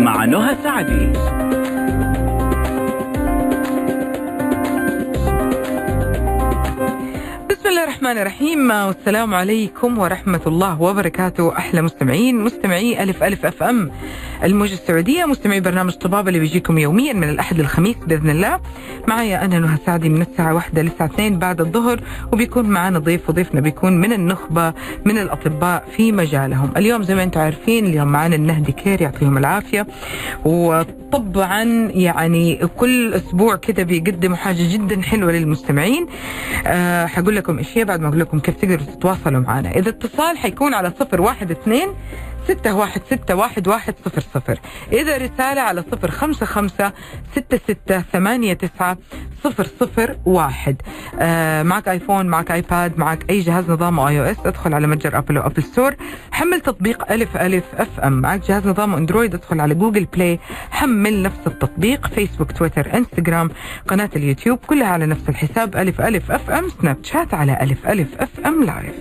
مع نهى سعدي بسم الله الرحمن الرحيم. والسلام عليكم ورحمة الله وبركاته. أحلى مستمعين مستمعي ألف ألف أف أم. الموجة السعودية. مستمعي برنامج طبابة اللي بيجيكم يوميا من الأحد للخميس بإذن الله. معايا أنا نهى سعدي من الساعة واحدة للساعة اثنين بعد الظهر وبيكون معنا ضيف وضيفنا بيكون من النخبة من الأطباء في مجالهم. اليوم زي ما أنتم عارفين اليوم معنا النهدي كير يعطيهم العافية. وطبعا يعني كل أسبوع كده بيقدموا حاجة جدا حلوة للمستمعين. أه حقول لكم إيش هي بعد ما أقول لكم كيف تقدروا تتواصلوا معنا. إذا اتصال حيكون على صفر واحد اثنين ستة واحد ستة واحد واحد صفر صفر. إذا رسالة على صفر خمسة خمسة ستة ستة ثمانية تسعة صفر صفر واحد. آه معك آيفون معك آيباد معك أي جهاز نظام iOS ادخل على متجر أبل أو Apple Store. حمل تطبيق ألف ألف FM. معك جهاز نظام أندرويد ادخل على Google Play. حمل نفس التطبيق فيسبوك تويتر إنستغرام قناة اليوتيوب كلها على نفس الحساب. ألف ألف FM سناب شات على ألف ألف FM live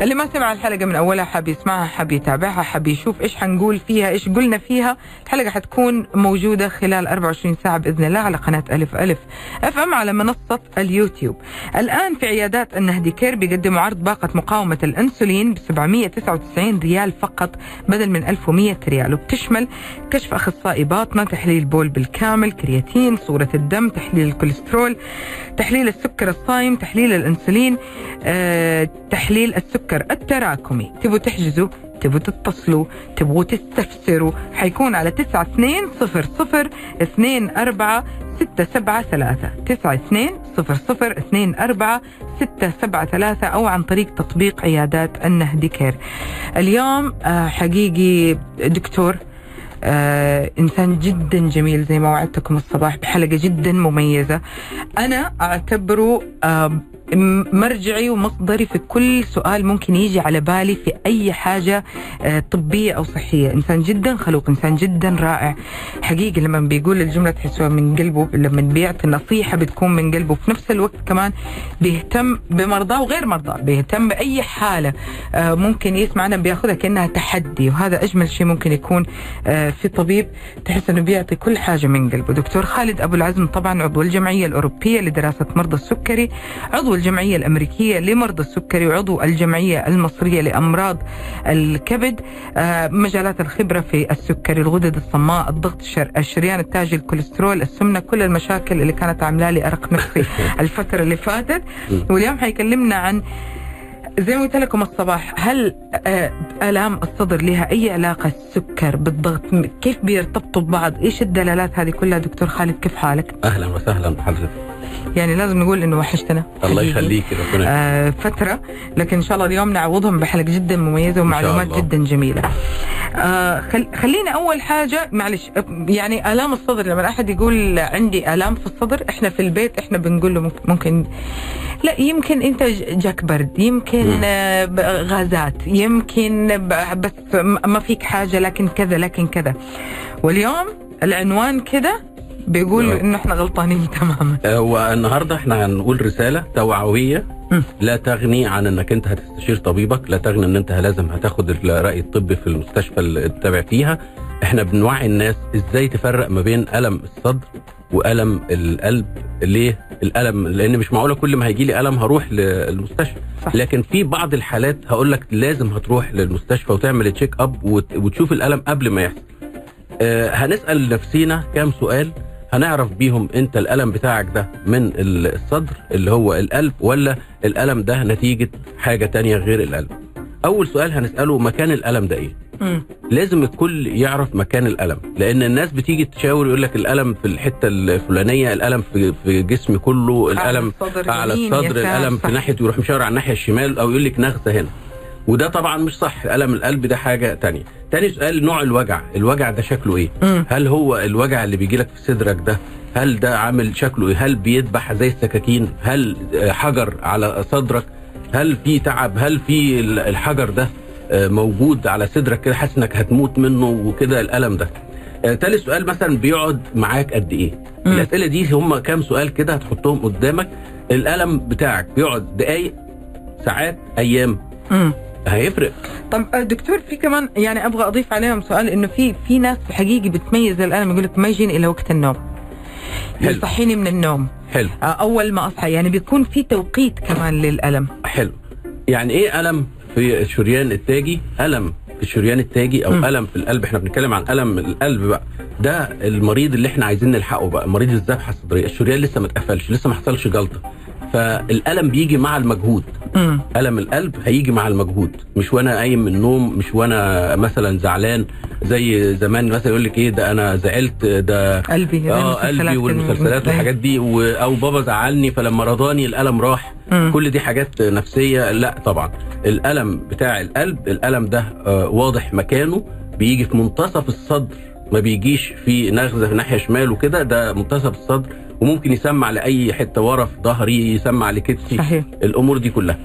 اللي ما سمع الحلقة من أولها حاب يسمعها حاب يتابعها حاب يشوف إيش حنقول فيها إيش قلنا فيها الحلقة حتكون موجودة خلال 24 ساعة بإذن الله على قناة ألف ألف FM على منصة اليوتيوب. الآن في عيادات النهدي Care بيقدموا عرض باقة مقاومة الأنسولين ب 799 ريال فقط بدل من 1100 ريال. وبتشمل كشف أخصائي باطنة تحليل بول بالكامل كرياتين صورة الدم تحليل الكوليسترول تحليل السكر الصايم تحليل الأنسولين آه، تحليل السكر التراكمي. تبوا تحجزوا تبوا تتصلوا تبغوا تستفسروا. حيكون على تسعة اثنين صفر صفر اثنين أربعة ستة سبعة ثلاثة. تسعة اثنين صفر صفر اثنين أربعة ستة سبعة ثلاثة أو عن طريق تطبيق عيادات النهدي كير. اليوم آه، حقيقي دكتور آه إنسان جدا جميل زي ما وعدتكم الصباح بحلقة جدا مميزة. أنا أعتبره آه مرجعي ومصدري في كل سؤال ممكن يجي على بالي في أي حاجة آه، طبية أو صحية. إنسان جدا خلوق إنسان جدا رائع. حقيقي لما بيقول الجملة تحسوها من قلبه لما بيعطي نصيحة بتكون من قلبه. في نفس الوقت كمان بيهتم بمرضاه وغير مرضاه بيهتم بأي حالة آه، ممكن يسمعنا بياخذها كأنها تحدي. وهذا أجمل شيء ممكن يكون آه، في طبيب تحس أنه بيعطي كل حاجة من قلبه. دكتور خالد أبو العزم طبعا عضو الجمعية الأوروبية لدراسة مرضى السكري عضو الجمعية الأمريكية لمرضى السكري وعضو الجمعية المصرية لأمراض الكبد آه، مجالات الخبرة في السكري الغدد الصماء الضغط الشر- الشريان التاجي الكوليسترول السمنة كل المشاكل اللي كانت عاملة لي أرق نفسي الفترة اللي فاتت. واليوم حيكلمنا عن زي ما قلت لكم الصباح هل آه، آلام الصدر لها أي علاقة السكر بالضغط؟ كيف بيرتبطوا ببعض؟ إيش الدلالات هذه كلها دكتور خالد؟ كيف حالك؟ أهلا وسهلا بحضرتك. يعني لازم نقول إنه وحشتنا الله. يخليك ربنا آه فترة لكن إن شاء الله اليوم نعوضهم بحلقة جدا مميزة ومعلومات. جدا جميلة آه خل خلينا أول حاجة معلش يعني آلام الصدر لما أحد يقول عندي آلام في الصدر إحنا في البيت إحنا بنقول له ممكن- لا يمكن أنت ج- جاك برد يمكن. آه غازات يمكن بس ما فيك حاجة لكن كذا لكن كذا واليوم العنوان كده بيقول. إنه إحنا غلطانين تماما. آه، والنهاردة إحنا هنقول رسالة توعوية. لا تغني عن إنك أنت هتستشير طبيبك. لا تغني إن أنت لازم هتاخد الرأي الطبي في المستشفى اللي تتابع فيها. إحنا بنوعي الناس إزاي تفرق ما بين ألم الصدر وألم القلب. ليه؟ الألم لأن مش معقولة كل ما هيجي لي ألم هروح للمستشفى. صح. لكن في بعض الحالات هقول لك لازم هتروح للمستشفى وتعمل check up وت- وتشوف الألم قبل ما يحصل. آه، هنسأل نفسينا كام سؤال. هنعرف بيهم انت الألم بتاعك ده من الصدر اللي هو القلب ولا الألم ده نتيجة حاجة تانية غير القلب أول سؤال هنسأله مكان الألم ده إيه مم. لازم الكل يعرف مكان الألم لأن الناس بتيجي تشاور يقول لك الألم في الحتة الفلانية الألم في في جسمي كله الألم الصدر على الصدر الألم. في ناحية يروح مشاور على الناحية الشمال أو يقول لك نغزه هنا وده طبعا مش صح. ألم القلب ده حاجة تانية. تاني سؤال نوع الوجع. الوجع ده شكله إيه؟ مم. هل هو الوجع اللي بيجي لك في صدرك ده؟ هل ده عامل شكله إيه؟ هل بيدبح زي السكاكين؟ هل آه، حجر على صدرك؟ هل في تعب؟ هل في ال- الحجر ده آه، موجود على صدرك كده؟ حاسس إنك هتموت منه وكده الألم ده. آه، تالت سؤال مثلا بيقعد معاك قد إيه. الأسئلة دي هم كام سؤال كده هتحطهم قدامك؟ الألم بتاعك بيقعد دقايق ساعات أيام. هيفرق. طب آه، دكتور في كمان يعني أبغى أضيف عليهم سؤال إنه في في ناس حقيقي بتميز الألم يقول لك ما يجيني إلا وقت النوم. حلو. يصحيني من النوم. حلو. آه، أول ما أصحى يعني بيكون في توقيت كمان للألم. حلو. يعني إيه ألم في الشريان التاجي؟ ألم في الشريان التاجي أو مم. ألم في القلب. إحنا بنتكلم عن ألم القلب بقى. ده المريض اللي إحنا عايزين نلحقه بقى مريض الذبحة الصدرية. الشريان لسه ما اتقفلش لسه ما حصلش جلطة. فالألم بيجي مع المجهود. ألم القلب هيجي مع المجهود. مش وأنا قايم من النوم مش وأنا مثلا زعلان زي زمان مثلا يقول لك إيه ده أنا زعلت ده قلبي آه قلبي. والمسلسلات والحاجات دي. أو بابا زعلني فلما رضاني الألم راح. مم. كل دي حاجات نفسية. لا طبعا. الألم بتاع القلب الألم ده آه واضح مكانه. بيجي في منتصف الصدر. ما بيجيش في نغزة في ناحية شمال وكده ده منتصف الصدر. وممكن يسمع لأي حتة ورا في ظهري يسمع لكتفي. صحيح. الأمور دي كلها.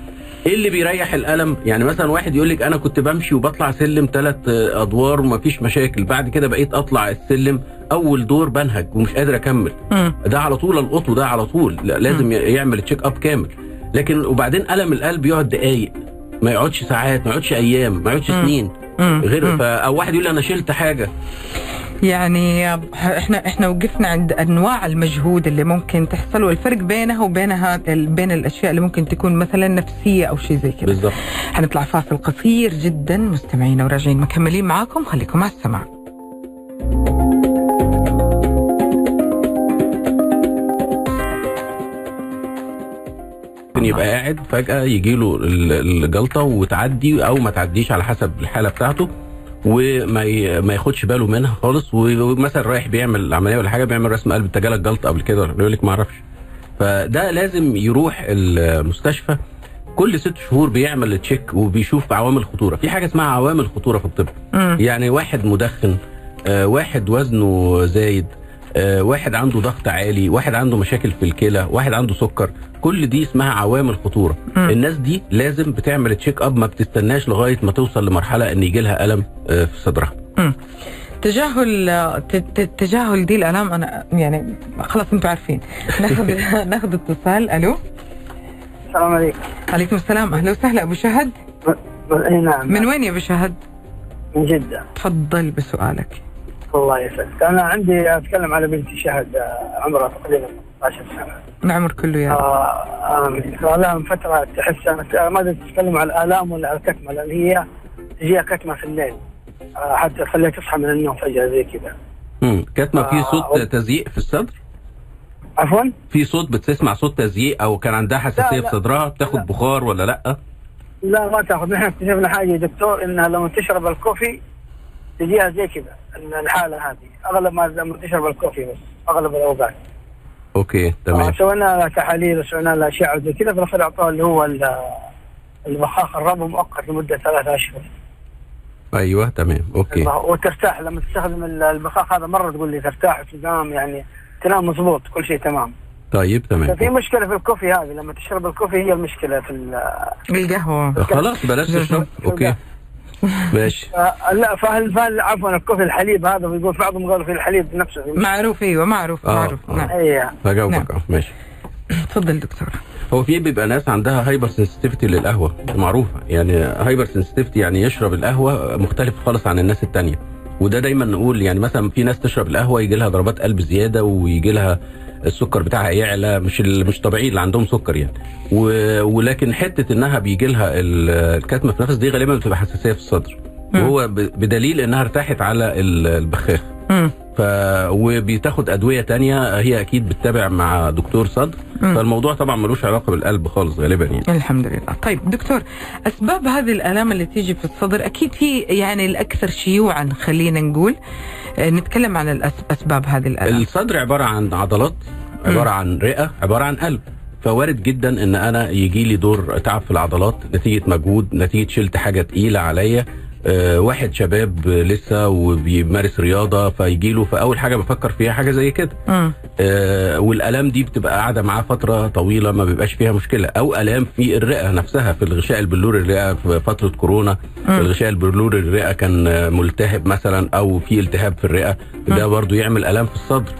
إيه اللي بيريح الألم؟ يعني مثلا واحد يقول لك أنا كنت بمشي وبطلع سلم ثلاث أدوار ومفيش مشاكل. بعد كده بقيت أطلع السلم أول دور بنهج ومش قادر أكمل. امم ده على طول القطو ده على طول. لا- لازم ي- يعمل check up كامل. لكن وبعدين ألم القلب يقعد دقايق ما يقعدش ساعات ما يقعدش أيام ما يقعدش. سنين. غير. أو واحد يقول لي أنا شلت حاجة. يعني إحنا إحنا وقفنا عند أنواع المجهود اللي ممكن تحصل والفرق بينها وبينها بين الأشياء اللي ممكن تكون مثلا نفسية أو شيء زي كذا. بالظبط حنطلع فاصل قصير جدا مستمعينا وراجعين مكملين معاكم. خليكم على السماع. ممكن يبقى قاعد فجأة يجي له الجلطة وتعدي أو ما تعديش على حسب الحالة بتاعته. وما. ما ياخدش باله منها خالص ومثلا رايح بيعمل عملية ولا حاجة بيعمل رسم قلب انت جالك جلطه قبل كده يقول لك ما أعرفش فده لازم يروح المستشفى كل ست شهور بيعمل check وبيشوف عوامل خطورة في حاجة اسمها عوامل خطورة في الطب. يعني واحد مدخن آه، واحد وزنه زايد واحد عنده ضغط عالي واحد عنده مشاكل في الكلى واحد عنده سكر كل دي اسمها عوامل خطورة. مم. الناس دي لازم بتعمل check up ما بتستناش لغاية ما توصل لمرحلة إن يجي لها ألم آه، في صدرها. مم. تجاهل ت- ت- تجاهل دي الالام أنا يعني خلاص أنتم عارفين. ناخذ ناخذ اتصال. ألو؟ السلام عليكم. عليكم السلام. أهلا وسهلا. أبو شهد؟ اي نعم. من وين يا أبو شهد؟ من جدة. تفضل بسؤالك. الله يسعدك. أنا عندي أتكلم على بنتي شهد آه، عمرها تقريبا 15 سنه العمر كله يا رب. آه لها من فترة تحس ما ادري تتكلم على الآلام ولا على الكتمة لأن هي تجيها كتمة في الليل. آه حتى تخليها تصحى من النوم فجأة زي كذا. مم. كاتمه في آه، صوت تزييق في الصدر؟ عفوا؟ في صوت بتسمع صوت تزييق أو كان عندها حساسية لا، في صدرها بتاخد لا. بخار ولا لأ؟ لا ما تاخذ نحن اكتشفنا حاجة يا دكتور إنها لما تشرب الكوفي تجيها زي كذا. الحالة هذه أغلب ما لما تشرب الكوفي بس أغلب الأوقات. okay آه، تمام سوينا لها تحاليل وسوينا لها اشعه زي كذا في الاخير اعطوها اللي هو ال- البخاخ الربو مؤقت لمدة ثلاثة أشهر. أيوه تمام. okay. وترتاح. لما تستخدم ال- البخاخ هذا مرة تقول لي ترتاح وتنام يعني تنام مضبوط كل شيء تمام. طيب تمام. ففي مشكلة في ال coffee هذه لما تشرب ال coffee هي المشكلة في ال- القهوة. خلاص بلاش تشرب. okay. ماشي آه، لا فهل فهل عفوا ال coffee الحليب هذا بيقول بعضهم قالوا في الحليب نفسه. معروف أيوه معروف آه، معروف. آه. نعم. اي هجاوبك آه ماشي. تفضل دكتور. هو في بيبقى ناس عندها hypersensitivity للقهوة معروفة. يعني hypersensitivity يعني يشرب القهوة مختلف خالص عن الناس التانية. وده دايما نقول يعني مثلا في ناس تشرب القهوة يجي لها ضربات قلب زيادة ويجي لها السكر بتاعها يعلى مش مش طبيعي اللي عندهم سكر يعني. ولكن حتة إنها بيجي لها ال- الكتمة في النفس دي غالبا بتبقى حساسية في الصدر. وهو. بدليل إنها ارتاحت على ال- البخاخ. ف وبتاخد أدوية تانية هي أكيد بتتابع مع دكتور صدر. فالموضوع طبعا ملوش علاقة بالقلب خالص غالبا يعني. الحمد لله. طيب دكتور أسباب هذه الألام اللي تيجي في الصدر أكيد في يعني الأكثر شيوعا خلينا نقول. آه، نتكلم عن أسباب هذه الألام. الصدر عبارة عن عضلات عبارة عن رئة عبارة عن قلب. فوارد جدا إن أنا يجي لي دور تعب في العضلات نتيجة مجهود نتيجة شلت حاجة تقيلة عليا. واحد شباب لسه وبيمارس رياضة فيجي له فأول حاجة بفكر فيها حاجة زي كده. آه، والألام دي بتبقى قاعدة معاه فترة طويلة ما بيبقاش فيها مشكلة. أو ألام في الرئة نفسها في الغشاء البلوري الرئة في فترة كورونا. الغشاء البلوري الرئة كان آه، ملتهب مثلا أو في التهاب في الرئة. ده برضو يعمل ألام في الصدر.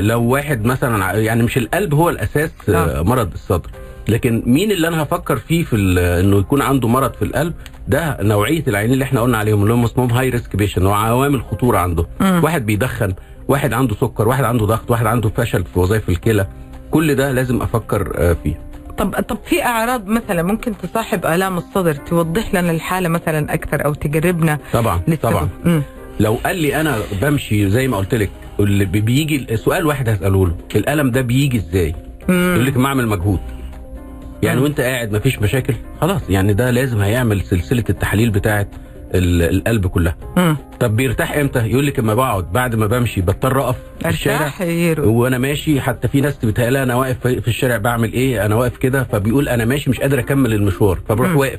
لو واحد مثلا يعني مش القلب هو الأساس آه، آه. مرض الصدر. لكن مين اللي أنا هفكر فيه في إنه يكون عنده مرض في القلب؟ ده نوعية العيانين اللي إحنا قلنا عليهم اللي هم اسمهم high risk patient هو عوامل خطورة عنده. واحد بيدخن واحد عنده سكر واحد عنده ضغط واحد عنده فشل في وظائف الكلى. كل ده لازم أفكر آه، فيه. طب طب في أعراض مثلا ممكن تصاحب آلام الصدر توضح لنا الحالة مثلا أكثر أو تقربنا طبعا للسبب؟ طبعا. مم. لو قال لي أنا بمشي زي ما قلت لك اللي بي- بيجي سؤال واحد هسأله له الألم ده بيجي إزاي؟ يقول. لك ما اعمل مجهود. يعني. وانت قاعد مفيش مشاكل خلاص يعني ده لازم هيعمل سلسلة التحاليل بتاعه ال- القلب كلها مم. طب بيرتاح إمتى يقول لك اما بقعد بعد ما بمشي بضطر اقف في الشارع وأنا ماشي حتى في ناس بتهيألها أنا واقف في الشارع بعمل إيه أنا واقف كده فبيقول أنا ماشي مش قادر أكمل المشوار فبروح مم. واقف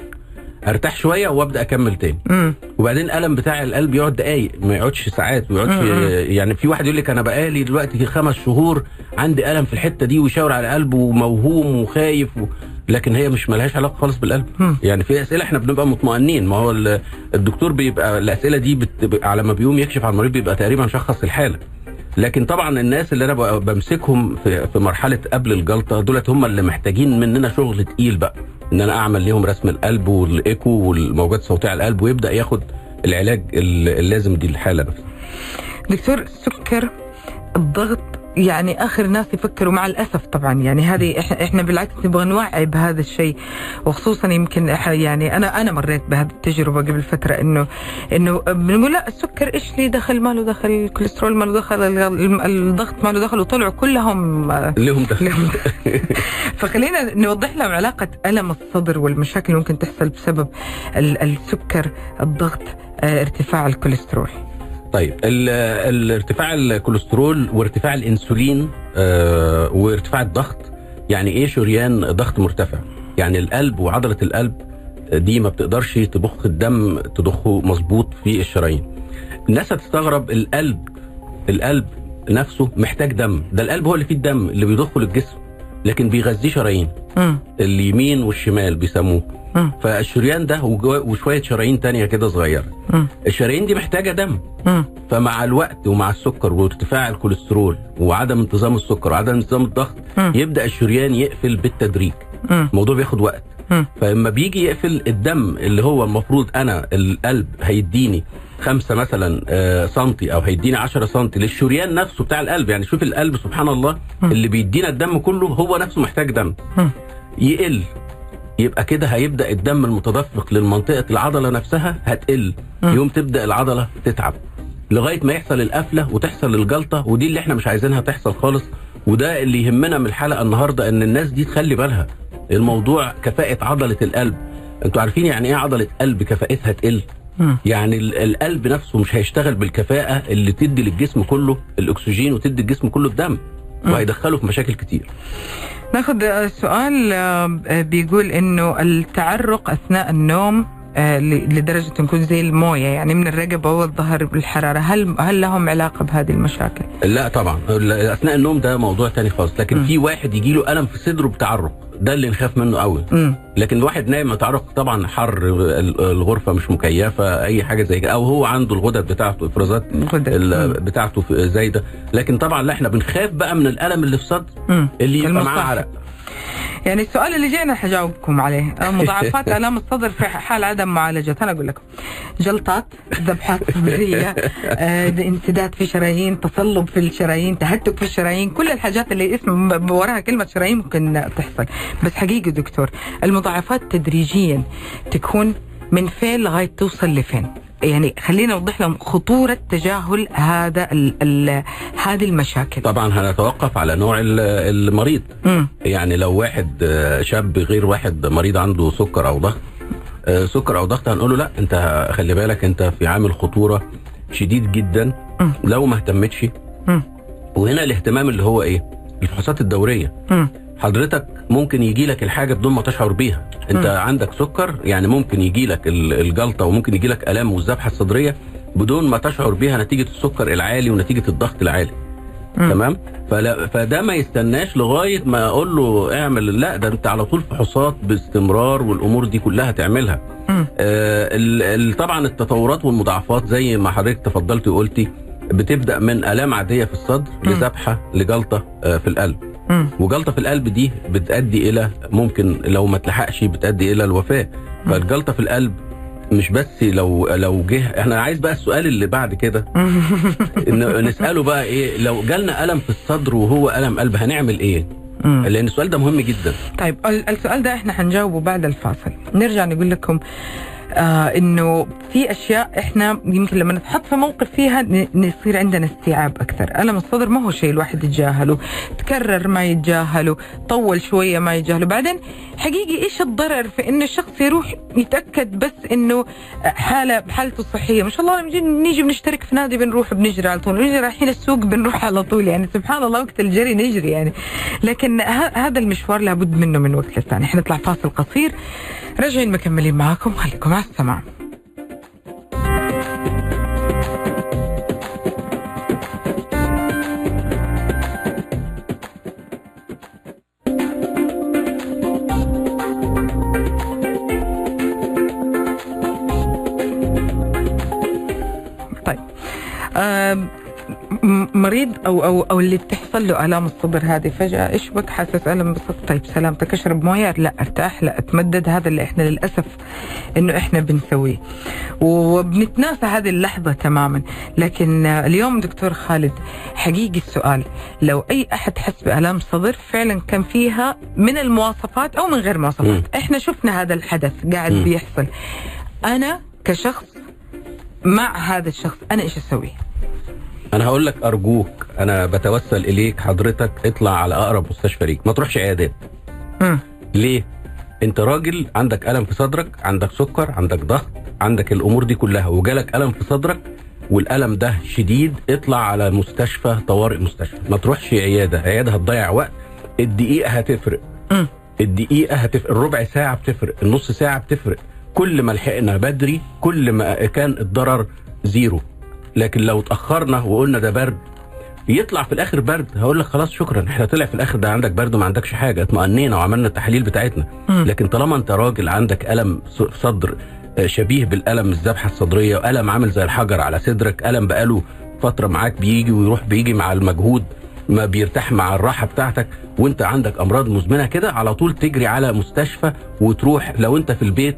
أرتاح شوية وأبدأ أكمل تاني مم. وبعدين الالم بتاع القلب يقعد دقايق ما يقعدش ساعات ما يقعدش. يعني في واحد يقول لك أنا بقالي دلوقتي خمس شهور عندي ألم في الحتة دي ويشاور على قلبه وموهوم وخايف و... لكن هي مش ملهاش علاقة خالص بالقلب. مم. يعني في أسئلة إحنا بنبقى مطمئنين. ما هو ال- الدكتور بيبقى الأسئلة دي بت... على ما بيقوم يكشف على المريض بيبقى تقريبا شخص الحالة. لكن طبعا الناس اللي أنا بمسكهم في, في مرحلة قبل الجلطة دولت هم اللي محتاجين مننا شغل تقيل بقى. إن أنا أعمل لهم رسم القلب والإيكو والموجات الصوتيه على القلب ويبدأ ياخد العلاج ال- اللازم دي الحالة نفسها. دكتور السكر الضغط يعني آخر ناس يفكروا مع الأسف طبعا. يعني هذه إحنا بالعكس نبغى نوعي بهذا الشيء. وخصوصا يمكن يعني أنا أنا مريت بهذه التجربة قبل فترة إنه إنه بنقول لا السكر إيش لي دخل؟ ما له دخل. الكوليسترول ما له دخل. الضغط ما له دخل. وطلعوا كلهم لهم دخل. فخلينا نوضح لهم علاقة ألم الصدر والمشاكل اللي ممكن تحصل بسبب ال- السكر الضغط آه، ارتفاع الكوليسترول. طيب ال- الارتفاع الكوليسترول وارتفاع الانسولين آه، وارتفاع الضغط يعني إيه شريان ضغط مرتفع؟ يعني القلب وعضلة القلب دي ما بتقدرش تضخ الدم تضخه مظبوط في الشرايين. الناس هتستغرب القلب القلب نفسه محتاج دم. ده القلب هو اللي فيه الدم اللي بيضخه للجسم لكن بيغذيه شرايين. اليمين والشمال بيسموه. فالشريان ده وشوية شرايين تانية كده صغيرة. الشرايين دي محتاجة دم. فمع الوقت ومع السكر وارتفاع الكوليسترول وعدم انتظام السكر وعدم انتظام الضغط. يبدأ الشريان يقفل بالتدريج. الموضوع بياخد وقت. فلما بيجي يقفل الدم اللي هو المفروض أنا القلب هيديني خمسة مثلا آه، سنتي أو هيديني 10 سنتي للشريان نفسه بتاع القلب يعني شوف القلب سبحان الله. اللي بيدينا الدم كله هو نفسه محتاج دم. يقل يبقى كده هيبدأ الدم المتدفق للمنطقة العضلة نفسها هتقل. يوم تبدأ العضلة تتعب. لغاية ما يحصل القفلة وتحصل الجلطة ودي اللي إحنا مش عايزينها تحصل خالص. وده اللي يهمنا من الحلقة النهارده إن الناس دي تخلي بالها. الموضوع كفاءة عضلة القلب. أنتوا عارفين يعني إيه عضلة قلب كفاءتها تقل. يعني ال- القلب نفسه مش هيشتغل بالكفاءة اللي تدي للجسم كله الأكسجين وتدي الجسم كله الدم. وهيدخله في مشاكل كتير. ناخذ سؤال آه، بيقول إنه التعرق أثناء النوم آه، ل- لدرجة نكون زي الموية يعني من الرقبة والظهر بالحرارة هل هل لهم علاقة بهذه المشاكل؟ لا طبعا أثناء النوم ده موضوع تاني خالص لكن مم. في واحد يجي له ألم في صدره بتعرق ده اللي نخاف منه قوي مم. لكن واحد نايم متعرق طبعا حر ال- الغرفة مش مكيفة أي حاجة زي كده أو هو عنده الغدد بتاعته إفرازات. بتاعته زايدة لكن طبعا لا إحنا بنخاف بقى من الألم اللي في صدر. اللي يبقى معاه. عرق يعني السؤال اللي جاينا حجاوبكم عليه. مضاعفات الام الصدر في حال عدم معالجة. أنا أقول لكم جلطات ذبحات صدريه آه، انسداد في شرايين تصلب في الشرايين تهتك في الشرايين كل الحاجات اللي اسم وراها كلمة شرايين ممكن تحصل. بس حقيقي دكتور المضاعفات تدريجيا تكون من فين لغاية توصل لفين؟ يعني خلينا نوضح لهم خطورة تجاهل هذا ال ال هذه المشاكل طبعا هنتوقف على نوع ال- المريض مم. يعني لو واحد آه، شاب غير واحد مريض عنده سكر أو ضغط آه، سكر أو ضغط هنقول له لا أنت خلي بالك أنت في عامل خطورة شديد جدا مم. لو ما اهتمتش. وهنا الاهتمام اللي هو إيه الفحوصات الدورية مم. حضرتك ممكن يجي لك الحاجة بدون ما تشعر بيها انت مم. عندك سكر يعني ممكن يجي لك ال- الجلطة وممكن يجي لك آلام والذبحه الصدريه بدون ما تشعر بيها نتيجة السكر العالي ونتيجة الضغط العالي مم. تمام فلا فده ما يستناش لغاية ما أقول له اعمل لا ده أنت على طول فحوصات باستمرار والأمور دي كلها تعملها. آه طبعا التطورات والمضاعفات زي ما حضرتك تفضلتي وقلتي بتبدأ من آلام عادية في الصدر. لذبحة لجلطة آه في القلب مم. وجلطة في القلب دي بتؤدي إلى ممكن لو ما تلحقش بتؤدي إلى الوفاة. فالجلطة في القلب مش بس لو لو جه إحنا عايز بقى السؤال اللي بعد كده. نسأله بقى إيه لو جالنا ألم في الصدر وهو ألم قلب هنعمل إيه؟ مم. لأن السؤال ده مهم جدا. طيب ال- السؤال ده إحنا حنجاوبه بعد الفاصل. نرجع نقول لكم آه إنه في أشياء إحنا يمكن لما نتحط في موقف فيها نصير عندنا استيعاب أكثر. ألم الصدر ما هو شيء الواحد يتجاهله. تكرر ما يتجاهله. طول شوية ما يتجاهله. بعدين حقيقي إيش الضرر في إنه الشخص يروح يتأكد بس إنه حاله حالته الصحيه ما شاء الله لما نيجي بنشترك في نادي بنروح بنجري على طول. نجي رايحين السوق بنروح على طول. يعني سبحان الله وقت الجري نجري يعني. لكن هذا المشوار لابد منه من وقت للثاني. حنطلع فاصل قصير. راجعين مكملين معاكم. خليكم مع السماع م- مريض أو أو أو اللي بتحصل له آلام الصدر هذه فجأة إيش بك؟ حاسس ألم بالصدر طيب سلامتك اشرب مويه لا أرتاح لا أتمدد. هذا اللي إحنا للأسف إنه إحنا بنسويه. وبنتناسى هذه اللحظة تماما. لكن اليوم دكتور خالد حقيقي السؤال لو أي أحد حس بآلام صدر فعلا كان فيها من المواصفات أو من غير مواصفات. إحنا شفنا هذا الحدث قاعد. بيحصل. أنا كشخص مع هذا الشخص أنا إيش أسوي؟ أنا هقول لك أرجوك أنا بتوسل إليك حضرتك اطلع على أقرب مستشفى ليك ما تروحش عيادات. ليه؟ أنت راجل عندك ألم في صدرك عندك سكر عندك ضغط عندك الأمور دي كلها وجالك ألم في صدرك والألم ده شديد اطلع على مستشفى طوارئ مستشفى. ما تروحش عيادة عيادة هتضيع وقت. الدقيقة هتفرق. الدقيقة هتفرق الربع ساعة بتفرق النص ساعة بتفرق. كل ما لحقنا بدري كل ما كان الضرر زيرو. لكن لو اتأخرنا وقلنا ده برد يطلع في الآخر برد. هقول لك خلاص شكرا. إحنا طلع في الآخر ده عندك برد وما عندكش حاجة. اطمأنينا وعملنا التحاليل بتاعتنا. مم. لكن طالما انت راجل عندك ألم صدر آه، شبيه بالألم الذبحة الصدرية ألم عامل زي الحجر على صدرك ألم بقاله فترة معاك بيجي ويروح بيجي مع المجهود ما بيرتاح مع الراحة بتاعتك وانت عندك أمراض مزمنة كده على طول تجري على مستشفى وتروح. لو انت في البيت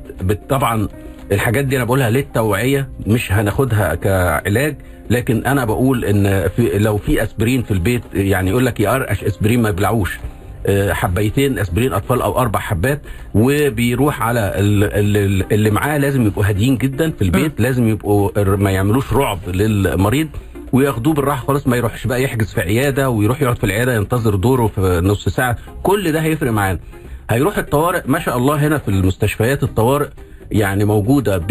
طبعا الحاجات دي أنا بقولها للتوعية مش هناخدها كعلاج لكن أنا بقول إن في لو في أسبرين في البيت يعني يقول لك يقرقش أسبرين ما يبلعوش. آه، حبيتين أسبرين أطفال أو أربع حبات وبيروح على ال- ال- اللي معاه لازم يبقوا هاديين جدا في البيت لازم يبقوا ما يعملوش رعب للمريض وياخدوه بالراحة خالص ما يروحش بقى يحجز في عيادة ويروح يقعد في العيادة ينتظر دوره في نص ساعة. كل ده هيفرق معانا. هيروح الطوارئ ما شاء الله هنا في المستشفيات الطوارئ يعني موجودة ب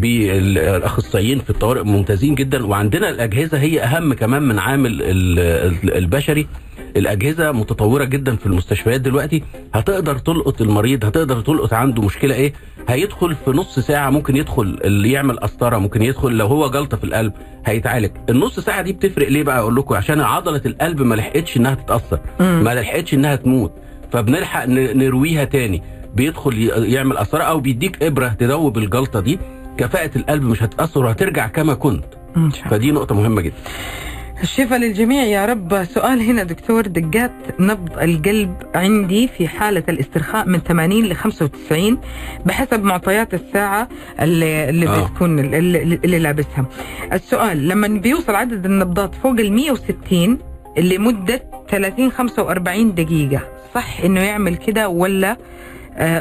بالاخصائيين في الطوارئ ممتازين جدا. وعندنا الأجهزة هي أهم كمان من عامل ال- ال- البشري. الأجهزة متطورة جدا في المستشفيات دلوقتي. هتقدر تلقط المريض هتقدر تلقط عنده مشكلة إيه؟ هيدخل في نص ساعة ممكن يدخل اللي يعمل قسطرة ممكن يدخل لو هو جلطة في القلب هيتعالج. النص ساعة دي بتفرق ليه بقى؟ أقول لكم عشان عضلة القلب ما لحقتش إنها تتأثر. ما لحقتش إنها تموت. فبنلحق نرويها تاني. بيدخل يعمل قسطره أو بيديك إبرة تدوب الجلطة دي. كفاءة القلب مش هتأثر وهترجع كما كنت. فدي نقطة مهمة جدا. الشفاء للجميع يا رب. سؤال هنا دكتور دقات نبض القلب عندي في حالة الاسترخاء من 80 ل 95 بحسب معطيات الساعة اللي, اللي آه. بتكون اللي, اللي لابسها. السؤال لما بيوصل عدد النبضات فوق ال 160 لمدة 30 45 دقيقة صح إنه يعمل كده ولا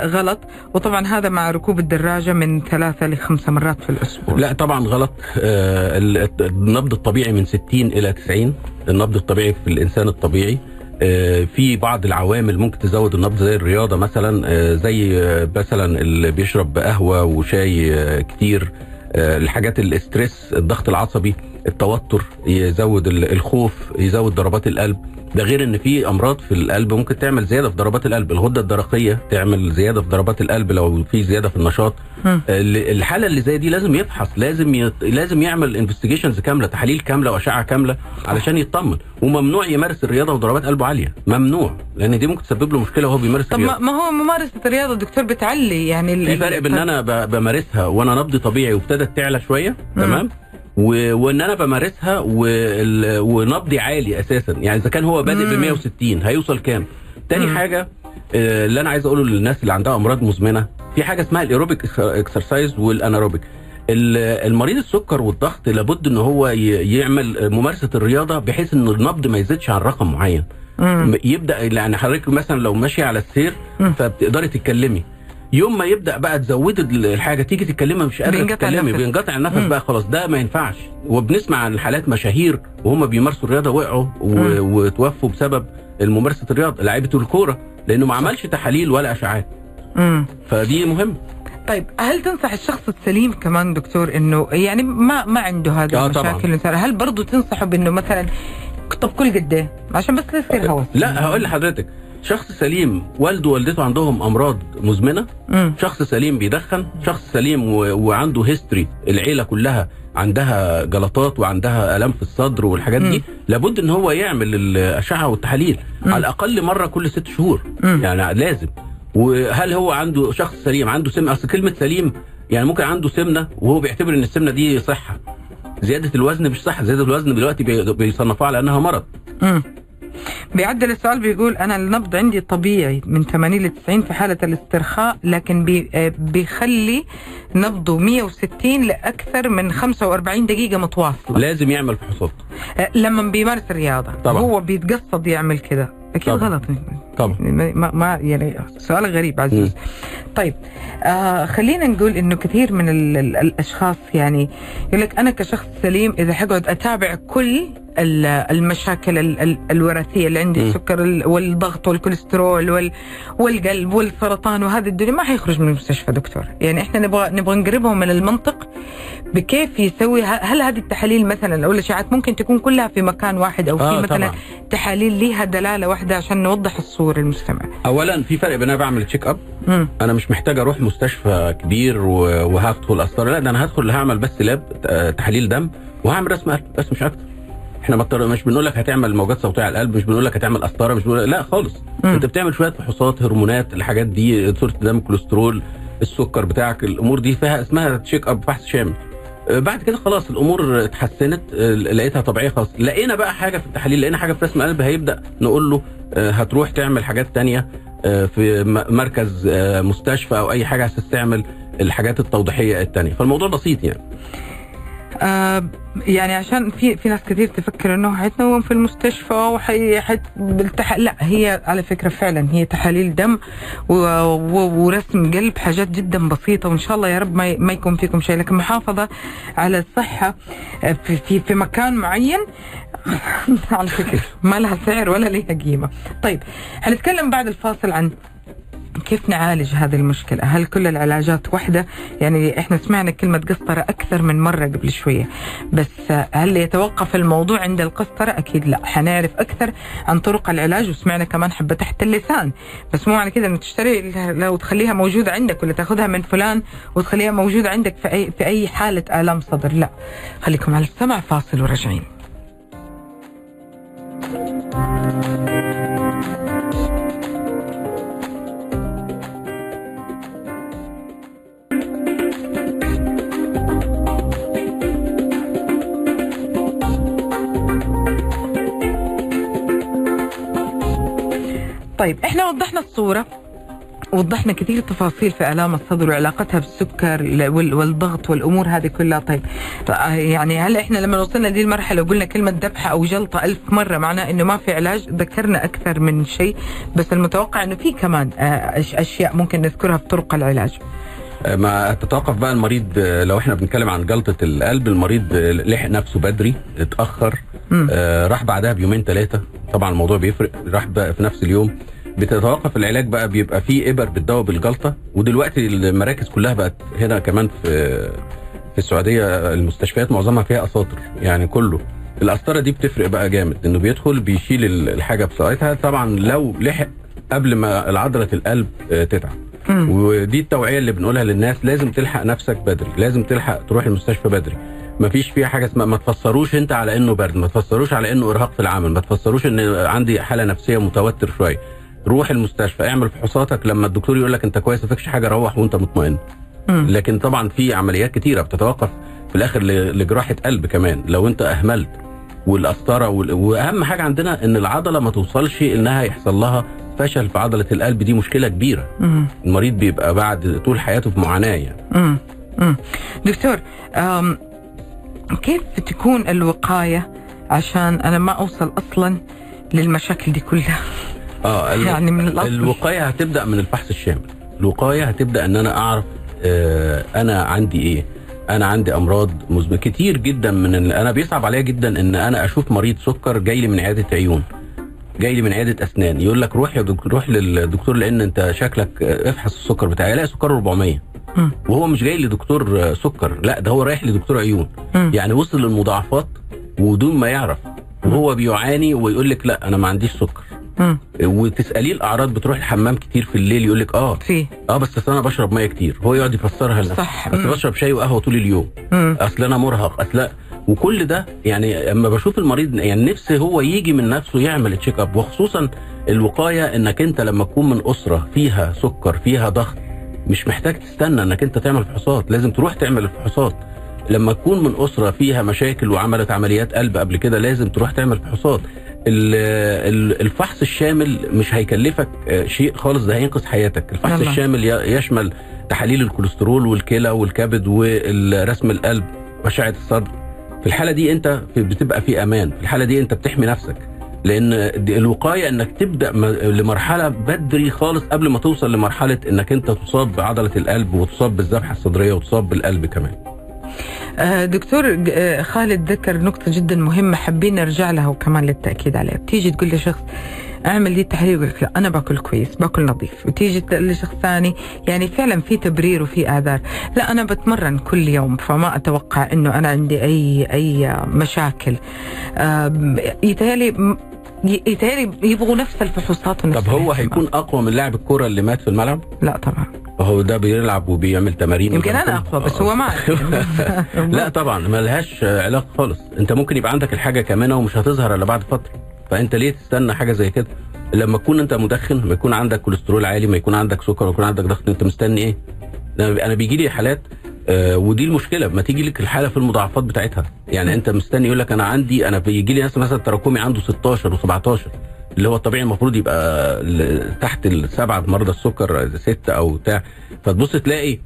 غلط. وطبعا هذا مع ركوب الدراجة من ثلاثة لخمسة مرات في الأسبوع. لا طبعا غلط. آه، ال- النبض الطبيعي من 60 إلى 90 النبض الطبيعي في الإنسان الطبيعي. آه، في بعض العوامل ممكن تزود النبض زي الرياضة مثلا. آه، زي آه، مثلا اللي بيشرب قهوة وشاي آه، كتير. آه، الحاجات ال stress الضغط العصبي التوتر يزود ال- الخوف يزود ضربات القلب. ده غير إن في أمراض في القلب ممكن تعمل زيادة في ضربات القلب الغدة الدرقية تعمل زيادة في ضربات القلب لو في زيادة في النشاط. ال- الحالة اللي زي دي لازم يفحص لازم يت... لازم يعمل investigations كاملة تحاليل كاملة وأشعة كاملة علشان يطمن وممنوع يمارس الرياضة وضربات قلبه عالية ممنوع لأن دي ممكن تسبب له مشكلة وهو بيمارس طب ما الرياضة ما هو ممارسة الرياضة دكتور بتعلي يعني في فرق بين إن أنا. بمارسها وأنا نبضي طبيعي وابتدت تعلى شوية. تمام و... وان أنا بمارسها وال... ونبضي عالي أساسا يعني إذا كان هو بادئ ب 160 هيوصل كام تاني مم. حاجة آه، اللي أنا عايز أقوله للناس اللي عندها أمراض مزمنة في حاجة اسمها ال aerobic exercise وال anaerobic ال- المريض السكر والضغط لابد إن هو يعمل ممارسة الرياضة بحيث إن النبض ما يزيدش عن رقم معين مم. يبدأ يعني حضرتك مثلا لو ماشيه على السير. فبتقدري تتكلمي يوم ما يبدأ بقى تزودي ال- الحاجة تيجي تتكلمي مش قادرة تتكلمي. بينقطع النفس. بقى خلاص ده ما ينفعش وبنسمع عن حالات مشاهير وهم بيمارسوا الرياضة وقعوا. وتوفوا بسبب ممارسه الرياضة لعيبة الكورة لأنه ما عملش تحاليل ولا أشعاعات. فدي مهم طيب هل تنصح الشخص السليم كمان دكتور إنه يعني ما ما عنده هذه آه طبعاً. المشاكل مثلا هل برضه تنصحه بإنه مثلا طب كل قد إيه عشان بس لا يصير هوس لا هقول لحضرتك شخص سليم والده ووالدته عندهم أمراض مزمنة مم. شخص سليم بيدخن شخص سليم و... وعنده history العيلة كلها عندها جلطات وعندها الام في الصدر والحاجات دي مم. لابد إن هو يعمل الأشعة والتحاليل مم. على الأقل مرة كل ست شهور مم. يعني لازم وهل هو عنده شخص سليم عنده سمنة أصل كلمة سليم يعني ممكن عنده سمنة وهو بيعتبر إن السمنة دي صحة زيادة الوزن مش صح زيادة الوزن دلوقتي بي- بيصنفوها على إنها مرض. بيعدل السؤال بيقول أنا النبض عندي طبيعي من 80 ل 90 في حالة الاسترخاء لكن بي آه، بيخلي نبضه 160 لأكثر من 45 دقيقة متواصلة. لازم يعمل فحوصات آه، لما بيمارس الرياضة. طبعاً. هو بيتقصد يعمل كده. أكيد طبعاً. غلط. طبعا. يعني ما, ما يعني سؤال غريب عزيز طيب آه خلينا نقول إنه كثير من ال ال الأشخاص يعني يقول لك أنا كشخص سليم إذا حقعد أتابع كل ال- المشاكل ال ال الوراثية اللي عندي. السكر ال- والضغط والكوليسترول وال والقلب والسرطان وهذه الدنيا ما حيخرج من المستشفى دكتور. يعني إحنا نبغى نبغى نقربهم من المنطق بكيف يسوي هل هذه التحاليل مثلا أو الأشعاعات ممكن تكون كلها في مكان واحد أو في آه، مثلا طبعاً. تحاليل ليها دلالة واحدة عشان نوضح الصورة؟ للمستمع اولا في فرق بين أنا بعمل check up. أنا مش محتاج أروح مستشفى كبير وهدخل قسطره لا ده أنا هدخل هعمل بس lab تحاليل دم وهعمل رسم قلب بس مش أكتر إحنا مش بنقول لك هتعمل موجات صوتية على القلب مش بنقول لك هتعمل قسطرة مش بنقول لا خالص مم. أنت بتعمل شوية فحوصات هرمونات الحاجات دي صورة دم كوليسترول السكر بتاعك الأمور دي فيها اسمها check up فحص شامل بعد كده خلاص الأمور اتحسنت آه، لقيتها طبيعية خلاص. لقينا بقى حاجة في التحاليل لقينا حاجة في رسم القلب هيبدأ نقول له آه، هتروح تعمل حاجات تانية آه، في مركز آه، مستشفى أو أي حاجة عشان تعمل الحاجات التوضيحية التانية. فالموضوع بسيط يعني. آه يعني عشان في في ناس كثير تفكر إنه حيتنوم في المستشفى وحي حت بالتح... لا هي على فكرة فعلا هي تحاليل دم. ورسم قلب حاجات جدا بسيطة وإن شاء الله يا رب ما. ما يكون فيكم شيء لكن محافظة على الصحة آه، في في, في مكان معين على فكرة ما لها سعر ولا لها قيمة. طيب حنتكلم بعد الفاصل عن كيف نعالج هذه المشكلة؟ هل كل العلاجات واحدة يعني إحنا سمعنا كلمة قسطرة أكثر من مرة قبل شوية. بس هل يتوقف الموضوع عند القسطرة؟ أكيد لا. حنعرف أكثر عن طرق العلاج وسمعنا كمان حبة تحت اللسان. بس مو معنى كده إنه تشتري لو تخليها موجودة عندك ولا تاخذها من فلان وتخليها موجودة عندك في أي في أي حالة آلام صدر. لا. خليكم على السمع فاصل وراجعين. طيب إحنا وضحنا الصورة وضحنا كثير تفاصيل في آلام الصدر وعلاقتها بالسكر وال- والضغط والأمور هذه كلها طيب يعني هل إحنا لما وصلنا دي المرحلة وقلنا كلمة ذبحة أو جلطة ألف مرة معناه إنه ما في علاج ذكرنا أكثر من شيء بس المتوقع إنه في كمان آه، أش- أشياء ممكن نذكرها في طرق العلاج آه، ما تتوقف بقى المريض آه، لو إحنا بنتكلم عن جلطة القلب المريض لحق نفسه بدري اتأخر. آه، راح بعدها بيومين ثلاثة طبعا الموضوع بيفرق. راح بقى في نفس اليوم. بتتوقف العلاج بقى بيبقى فيه إبر بتداوي بالجلطة. ودلوقتي المراكز كلها بقت هنا كمان في في السعودية. المستشفيات معظمها فيها أساطر يعني كله. القسطره دي بتفرق بقى جامد. إنه بيدخل بيشيل ال- الحاجة بساعتها طبعا لو لحق قبل ما عضله القلب آه، تتعب. ودي التوعية اللي بنقولها للناس. لازم تلحق نفسك بدري. لازم تلحق تروح المستشفى بدري. مفيش فيها حاجة اسمها ما تفسروش انت على انه برد ما تفسروش على انه ارهاق في العمل ما تفسروش ان عندي حالة نفسية متوتر شوية روح المستشفى اعمل فحوصاتك لما الدكتور يقول لك انت كويس ما فيكش حاجة روح وانت مطمئن. لكن طبعا في عمليات كتيرة بتتوقف في الآخر لجراحة قلب كمان لو انت أهملت والقسطره وال- وأهم حاجة عندنا إن العضلة ما توصلش إنها يحصل لها فشل في عضلة القلب دي مشكلة كبيرة مم. المريض بيبقى بعد طول حياته في معاناة يعني مم. مم. دكتور كيف تكون الوقاية؟ عشان أنا ما أوصل أصلا للمشاكل دي كلها. آه ال- يعني من الأصل. الوقاية هتبدأ من الفحص الشامل. الوقاية هتبدأ إن أنا أعرف آه أنا عندي إيه. أنا عندي أمراض مزمنه كتير جدا من. أنا بيصعب عليا جدا إن أنا أشوف مريض سكر جاي لي من عيادة عيون. جاي لي من عيادة أسنان. يقول لك روح يا دكتور روح للدكتور لأن أنت شكلك افحص السكر بتاعي. لا سكر 400 مم. وهو مش جاي لدكتور سكر. لا ده هو رايح لدكتور عيون. مم. يعني وصل للمضاعفات ودون ما يعرف. وهو بيعاني ويقول لك لا أنا ما عنديش سكر. مم. وتسأليه الأعراض بتروح الحمام كتير في الليل يقول لك آه. في آه بس أنا بشرب مية كتير. هو يقعد يفسرها لنفسه. صح. بس. بشرب شاي وقهوة طول اليوم. أصل أنا مرهق. أصل وكل ده يعني اما بشوف المريض يعني نفسي هو يجي من نفسه يعمل تشيك اب وخصوصا الوقاية إنك أنت لما تكون من أسرة فيها سكر فيها ضغط مش محتاج تستنى إنك أنت تعمل فحوصات لازم تروح تعمل الفحوصات لما تكون من أسرة فيها مشاكل وعملت عمليات قلب قبل كده لازم تروح تعمل فحوصات ال- ال- الفحص الشامل مش هيكلفك شيء خالص ده هينقذ حياتك. الفحص يلا. الشامل يشمل تحاليل الكوليسترول والكلى والكبد ورسم القلب واشعه الصدر. في الحالة دي انت بتبقى في أمان في الحالة دي انت بتحمي نفسك. لأن الوقاية انك تبدأ لمرحلة بدري خالص قبل ما توصل لمرحلة انك انت تصاب بعضلة القلب وتصاب بالذبحة الصدرية وتصاب بالقلب كمان. آه، دكتور آه، خالد ذكر نقطة جدا مهمة حابين نرجع لها وكمان للتأكيد عليها. بتيجي تقول لشخص أعمل دي التحليل يقول لك لا أنا باكل كويس باكل نظيف. وتيجي لشخص ثاني يعني فعلا في تبرير وفي اعذار لا أنا بتمرن كل يوم فما أتوقع إنه أنا عندي أي أي مشاكل. يتهيألي يتهيألي يبغوا نفس الفحوصات ونفس طب هو. هيكون أقوى من لاعب الكرة اللي مات في الملعب؟ لا طبعا. وهو ده بيلعب وبيعمل تمارين يمكن أنا أقوى بس هو ما لا طبعا ما لهاش علاقة خالص. أنت ممكن يبقى عندك الحاجة كامنه ومش هتظهر إلا بعد فترة. فأنت ليه تستنى حاجة زي كده؟ لما تكون أنت مدخن ما يكون عندك كوليسترول عالي ما يكون عندك سكر ما يكون عندك ضغط أنت مستني إيه؟ أنا بيجي لي حالات آه ودي المشكلة ما تيجي لك الحالة في المضاعفات بتاعتها. يعني أنت مستني يقول لك أنا عندي أنا بيجي لي ناس مثلا تراكمي عنده 16 و17 اللي هو الطبيعي المفروض يبقى تحت السبعة مرضى السكر ستة أو بتاع. فتبص تلاقي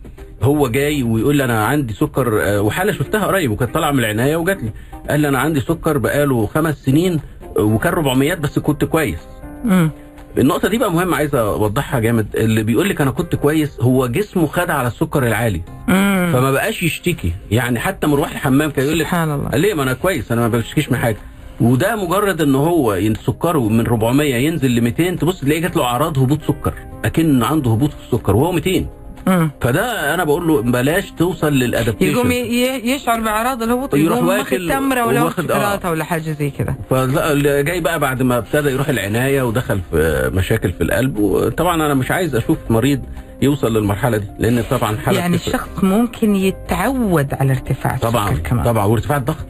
هو جاي ويقول لي أنا عندي سكر آه، وحالة شفتها قريب وكانت طالعة من العناية وجات لي. قال لي أنا عندي سكر بقاله خمس سنين وكان 400 بس كنت كويس. مم. النقطة دي بقى مهمة عايز أوضحها جامد. اللي بيقول لك أنا كنت كويس هو جسمه خد على السكر العالي. مم. فما بقاش يشتكي. يعني حتى مروح الحمام كان يقول لك سبحان الله. ليه ما أنا كويس أنا ما بشتكيش من حاجة. وده مجرد إن هو سكره من 400 ينزل ل 200 تبص تلاقيه جات له أعراض هبوط سكر أكن عنده هبوط في السكر وهو 200 مم. فده أنا بقول له بلاش توصل يقوم للادابتيشن ي- ي- يشعر بأعراض الهبوط يروح يقوم واخد تمرة ولا واخد آه. ولا حاجة زي كده. فلا جاي بقى بعد ما ابتدى يروح العناية ودخل في مشاكل في القلب وطبعا أنا مش عايز أشوف مريض يوصل للمرحلة دي لأن طبعا حالة يعني. الشخص ممكن يتعود على ارتفاع طبعا كمان. طبعا وارتفاع الضغط.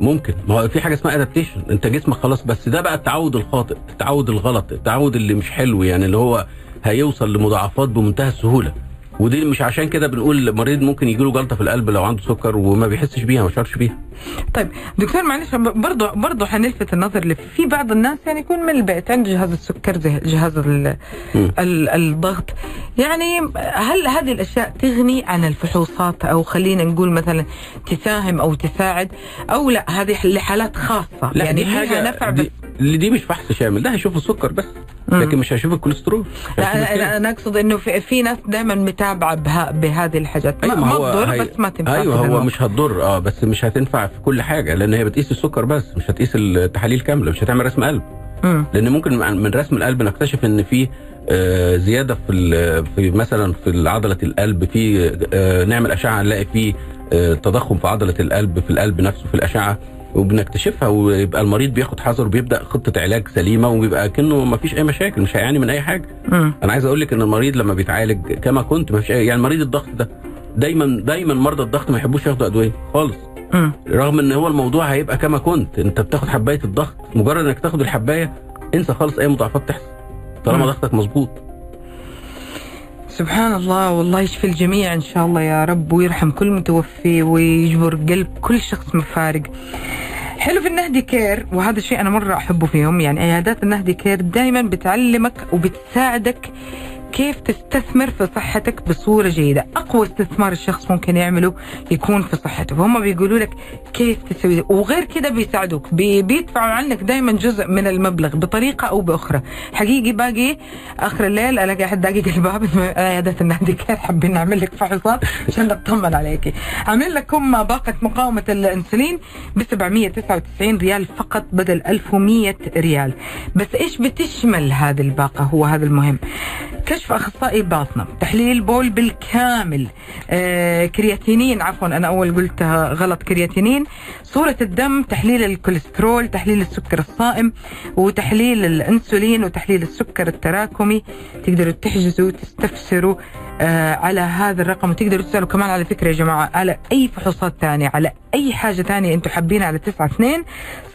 ممكن. ما هو في حاجة اسمها ادابتيشن أنت جسمك خلاص بس ده بقى التعود الخاطئ التعود الغلط التعود اللي مش حلو يعني اللي هو هيوصل لمضاعفات بمنتهى السهولة. ودي مش عشان كده بنقول مريض ممكن يجيله جلطة في القلب لو عنده سكر وما بيحسش بيها ما شعرش بيها. طيب دكتور معلش برضه برضه حنلفت النظر اللي في بعض الناس يعني يكون من البيت عنده جهاز السكر جهاز ال. ال الضغط. يعني هل هذه الأشياء تغني عن الفحوصات؟ أو خلينا نقول مثلا تساهم أو تساعد؟ أو لا هذه لحالات خاصة. لا يعني دي حاجة نفع بس دي, اللي دي مش فحص شامل. ده هيشوف السكر بس. لكن مش هيشوف الكوليسترول. لا أنا أنا اقصد إنه في, في ناس دائما متابعة بها بهذه الحاجات. أيوة، ما هو تضر هي- بس ما تنفع أيوه هو الوقت. مش هتضر آه بس مش هتنفع في كل حاجة لأن هي بتقيس السكر بس مش هتقيس التحاليل كاملة مش هتعمل رسم قلب. مم. لأن ممكن من رسم القلب نكتشف إن في آه، زيادة في في مثلا في عضلة القلب في آه، نعمل أشعة نلاقي في آه، تضخم في عضلة القلب في القلب نفسه في الأشعة. وبنكتشفها ويبقى المريض بياخد حذر وبيبدأ خطة علاج سليمة وبيبقى كانه ما فيش أي مشاكل مش هيعاني من أي حاجة مم. أنا عايز أقول لك إن المريض لما بيتعالج كما كنت ما فيش أي يعني مريض الضغط ده دايما دايما مرضى الضغط ما يحبوش ياخدوا أدوية خالص مم. رغم إن هو الموضوع هيبقى كما كنت أنت بتاخد حباية الضغط مجرد إنك تاخد الحباية انسى خالص أي مضاعفات تحصل طالما. ضغطك مظبوط سبحان الله والله يشفي الجميع إن شاء الله يا رب ويرحم كل متوفي ويجبر قلب كل شخص مفارق. حلو في النهدي كير وهذا الشيء أنا مرة أحبه فيهم يعني عيادات النهدي كير دائما بتعلمك وبتساعدك كيف تستثمر في صحتك بصورة جيدة؟ أقوى استثمار الشخص ممكن يعمله يكون في صحته. فهم بيقولوا لك كيف تسوي. وغير كده بيساعدوك. بي بيدفعوا عنك دائما جزء من المبلغ بطريقة أو بأخرى. حقيقي باقي آخر الليل ألاقي أحد داقق الباب. عيادة النهدي كير حابين نعمل لك فحوصات؟ عشان نطمن عليكي عاملين لكم باقة مقاومة الأنسولين ب 799 ريال فقط بدل 1100 ريال. بس إيش بتشمل هذه الباقة؟ هو هذا المهم. كشف اخصائي باطنة؟ تحليل بول بالكامل. آه كرياتينين عفوا أنا أول قلتها غلط كرياتينين. صورة الدم تحليل الكوليسترول تحليل السكر الصائم وتحليل الإنسولين وتحليل السكر التراكمي. تقدروا تحجزوا تستفسروا آه على هذا الرقم وتقدروا تسألوا كمان على فكرة يا جماعة على أي فحوصات ثانية على أي حاجة ثانية أنتم حابين على تسعة اثنين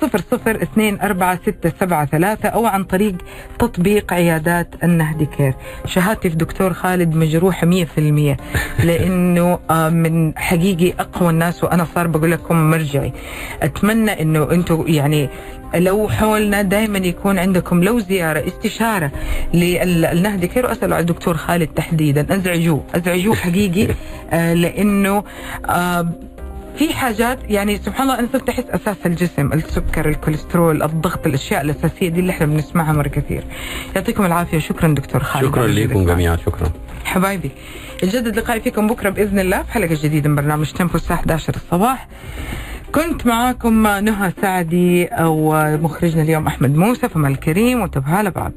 صفر صفر اثنين أربعة ستة سبعة ثلاثة أو عن طريق تطبيق عيادات النهدي كير. شهادتي في دكتور خالد مجروحة مية في المية لأنه آه من حقيقي أقوى الناس وأنا صار بقول لكم مرجعي. أتمنى أنه أنتم يعني لو حولنا دائما يكون عندكم لو زيارة استشارة للنهدي Care وأسألوا على الدكتور خالد تحديدا. أزعجوه أزعجوه حقيقي آه لأنه آه في حاجات يعني سبحان الله أنا صرت أحس أساس الجسم السكر الكوليسترول الضغط الأشياء الأساسية دي اللي إحنا بنسمعها مرة كثير. يعطيكم العافية. شكرا دكتور خالد. شكرا لكم جميعا. شكرا. حبايبي يجدد لقائي فيكم بكرة بإذن الله في حلقة جديدة من برنامج تيمبو الساعة 11 الصباح. كنت معاكم نهى سعدي أو مخرجنا اليوم أحمد موسى فما الكريم وتبهالة بعد